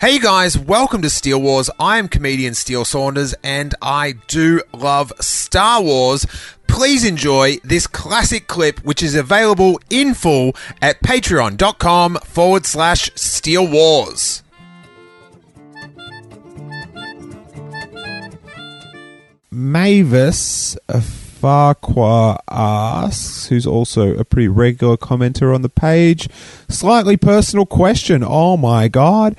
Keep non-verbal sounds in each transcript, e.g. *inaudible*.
Hey guys, welcome to Steele Wars. I am comedian Steele Saunders and I do love Star Wars. Please enjoy this classic clip, which is available in full at patreon.com forward slash Steele Wars. Mavis Farquhar asks, who's also a pretty regular commenter on the page, slightly personal question. Oh my god.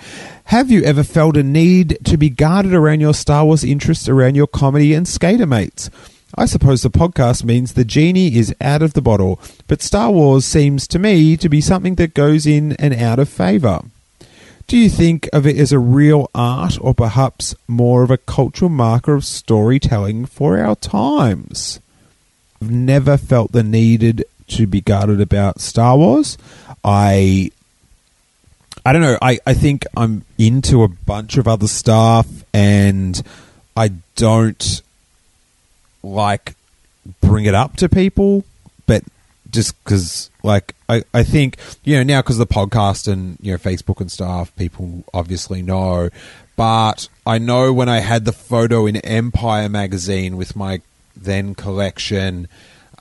Have you ever felt a need to be guarded around your Star Wars interests around your comedy and skater mates? I suppose the podcast means the genie is out of the bottle, but Star Wars seems to me to be something that goes in and out of favour. Do you think of it as a real art or perhaps more of a cultural marker of storytelling for our times? I've never felt the needed to be guarded about Star Wars. I I don't know. I, I think I'm into a bunch of other stuff and I don't like bring it up to people, but just because, like, I, I think, you know, now because the podcast and, you know, Facebook and stuff, people obviously know. But I know when I had the photo in Empire magazine with my then collection,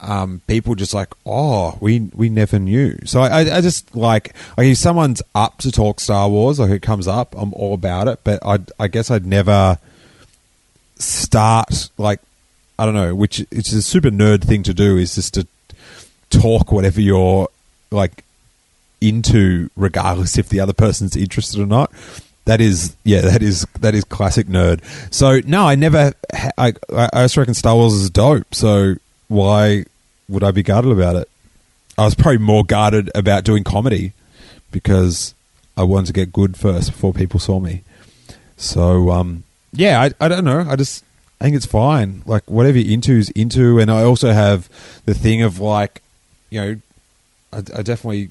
um, people just like, oh, we we never knew. So I, I, I just like, if someone's up to talk Star Wars, like it comes up, I'm all about it. But I I guess I'd never start like I don't know, which it's a super nerd thing to do is just to talk whatever you're like into, regardless if the other person's interested or not. That is, yeah, that is that is classic nerd. So no, I never. I I just reckon Star Wars is dope. So why would I be guarded about it? I was probably more guarded about doing comedy because I wanted to get good first before people saw me. So um, yeah, I I don't know. I just I think it's fine. Like whatever you're into is into, and I also have the thing of like, you know, I, I definitely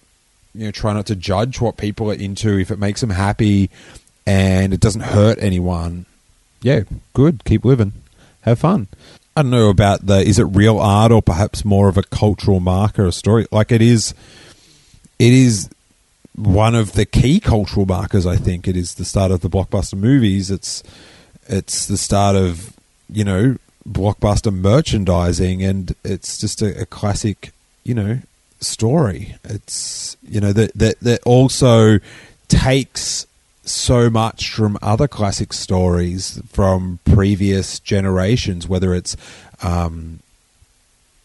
you know try not to judge what people are into if it makes them happy and it doesn't hurt anyone. Yeah, good. Keep living. Have fun. I don't know about the is it real art or perhaps more of a cultural marker a story. Like it is, it is one of the key cultural markers. I think it is the start of the blockbuster movies. It's it's the start of you know blockbuster merchandising, and it's just a, a classic you know story. It's you know that that that also takes so much from other classic stories from previous generations, whether it's um,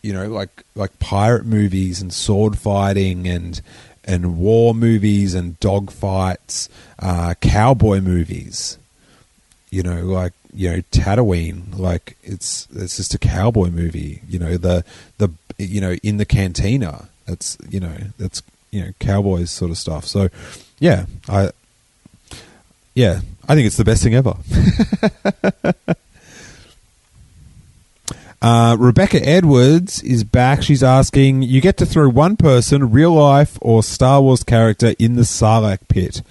you know like like pirate movies and sword fighting and and war movies and dog fights, uh, cowboy movies. You know, like you know Tatooine, like it's it's just a cowboy movie. You know the the you know in the cantina. That's you know that's you know cowboys sort of stuff. So yeah, I yeah, I think it's the best thing ever. *laughs* uh, Rebecca Edwards is back. She's asking, you get to throw one person, real life or Star Wars character, in the Sarlacc pit.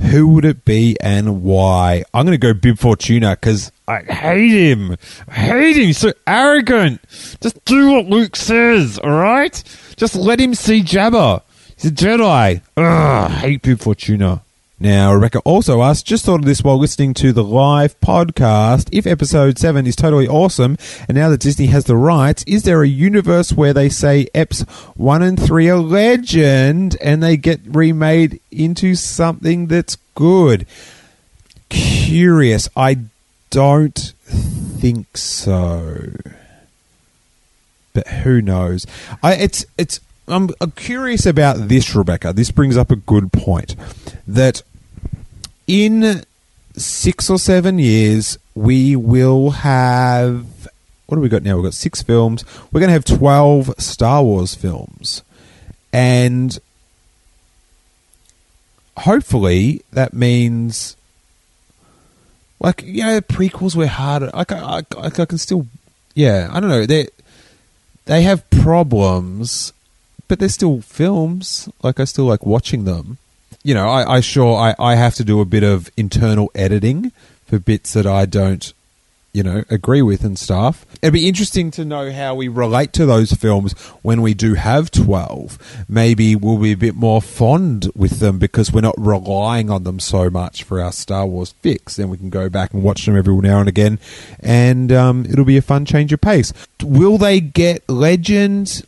Who would it be and why? I'm going to go Bib Fortuna because I hate him. I hate him. He's so arrogant. Just do what Luke says, all right? Just let him see Jabba. He's a Jedi. Ugh, I hate Bib Fortuna. Now, Rebecca also asked, just thought of this while listening to the live podcast. If episode 7 is totally awesome, and now that Disney has the rights, is there a universe where they say EPs 1 and 3 are legend and they get remade into something that's good? Curious. I don't think so. But who knows? I, it's it's I'm, I'm curious about this, Rebecca. This brings up a good point that in six or seven years we will have what have we got now? We've got six films. We're going to have twelve Star Wars films, and hopefully that means like you know prequels were harder. Like I, I, I can still, yeah, I don't know. They they have problems, but they're still films. Like I still like watching them. You know, I, I sure I, I have to do a bit of internal editing for bits that I don't you know, agree with and stuff. It'd be interesting to know how we relate to those films when we do have 12. Maybe we'll be a bit more fond with them because we're not relying on them so much for our Star Wars fix. Then we can go back and watch them every now and again, and um, it'll be a fun change of pace. Will they get Legend?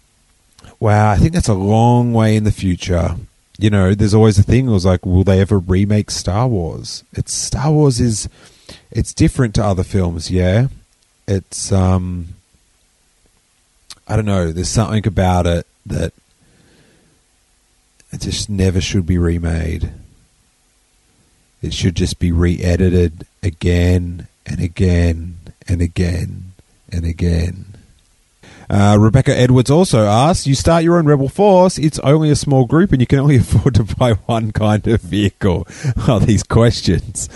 Wow, I think that's a long way in the future you know, there's always a thing. It was like, will they ever remake Star Wars? It's Star Wars is it's different to other films, yeah. It's um I don't know, there's something about it that it just never should be remade. It should just be re-edited again and again and again and again. Uh, Rebecca Edwards also asks, "You start your own rebel force. It's only a small group, and you can only *laughs* afford to buy one kind of vehicle." *laughs* Oh, these questions.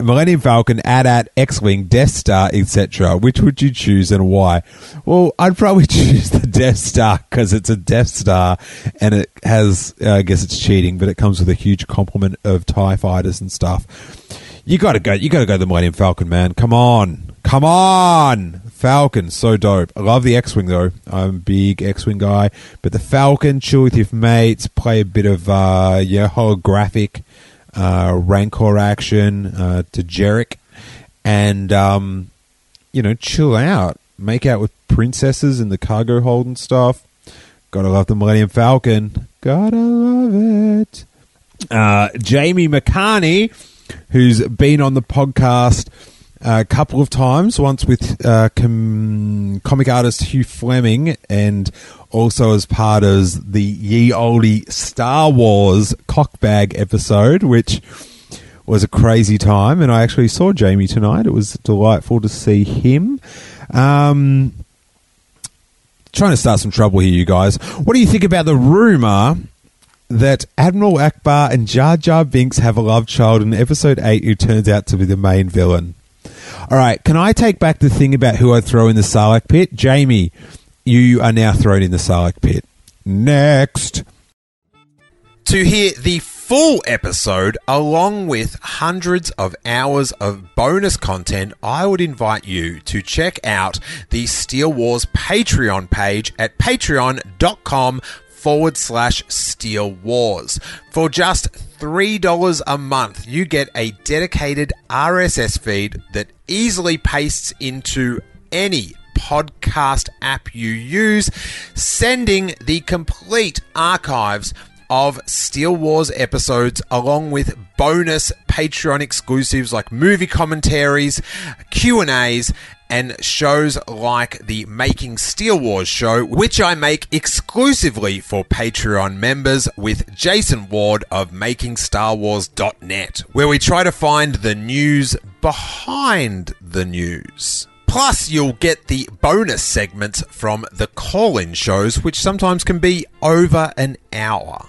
Millennium Falcon, AT-AT, X-Wing, Death Star, etc. Which would you choose and why? Well, I'd probably *laughs* choose the Death Star because it's a Death Star and it has, uh, I guess it's cheating, but it comes with a huge complement of TIE fighters and stuff. You gotta go, you gotta go the Millennium Falcon, man. Come on. Come on! Falcon, so dope. I love the X-Wing though. I'm a big X-Wing guy. But the Falcon, chill with your mates, play a bit of, uh, yeah, holographic uh, Rancor action uh, dejarik, and um, you know, chill out, make out with princesses in the cargo hold and stuff. Gotta love the Millennium Falcon. Gotta love it. Uh, Jamie McCarney, who's been on the podcast a couple of times, once with uh, com- comic artist Hugh Fleming and also as part of the ye olde Star Wars cockbag episode, which was a crazy time. And I actually saw Jamie tonight. It was delightful to see him. Um, trying to start some trouble here, you guys. What do you think about the rumor that Admiral Ackbar and Jar Jar Binks have a love child in episode 8 who turns out to be the main villain? All right, can I take back the thing about who I'd throw in the Sarlacc pit? Jamie, you are now thrown in the Sarlacc pit. Next. To hear the full episode along with hundreds of hours of bonus content, I would invite you to check out the Steele Wars Patreon page at patreon.com forward slash Steele Wars. For just $3 a month, you get a dedicated RSS feed that easily pastes into any podcast app you use, sending the complete archives of Steele Wars episodes along with bonus Patreon exclusives like movie commentaries, Q&As and shows like the Making Steele Wars show, which I make exclusively for Patreon members with Jason Ward of MakingStarWars.net, where we try to find the news behind the news. Plus, you'll get the bonus segments from the call in shows, which sometimes can be over an hour.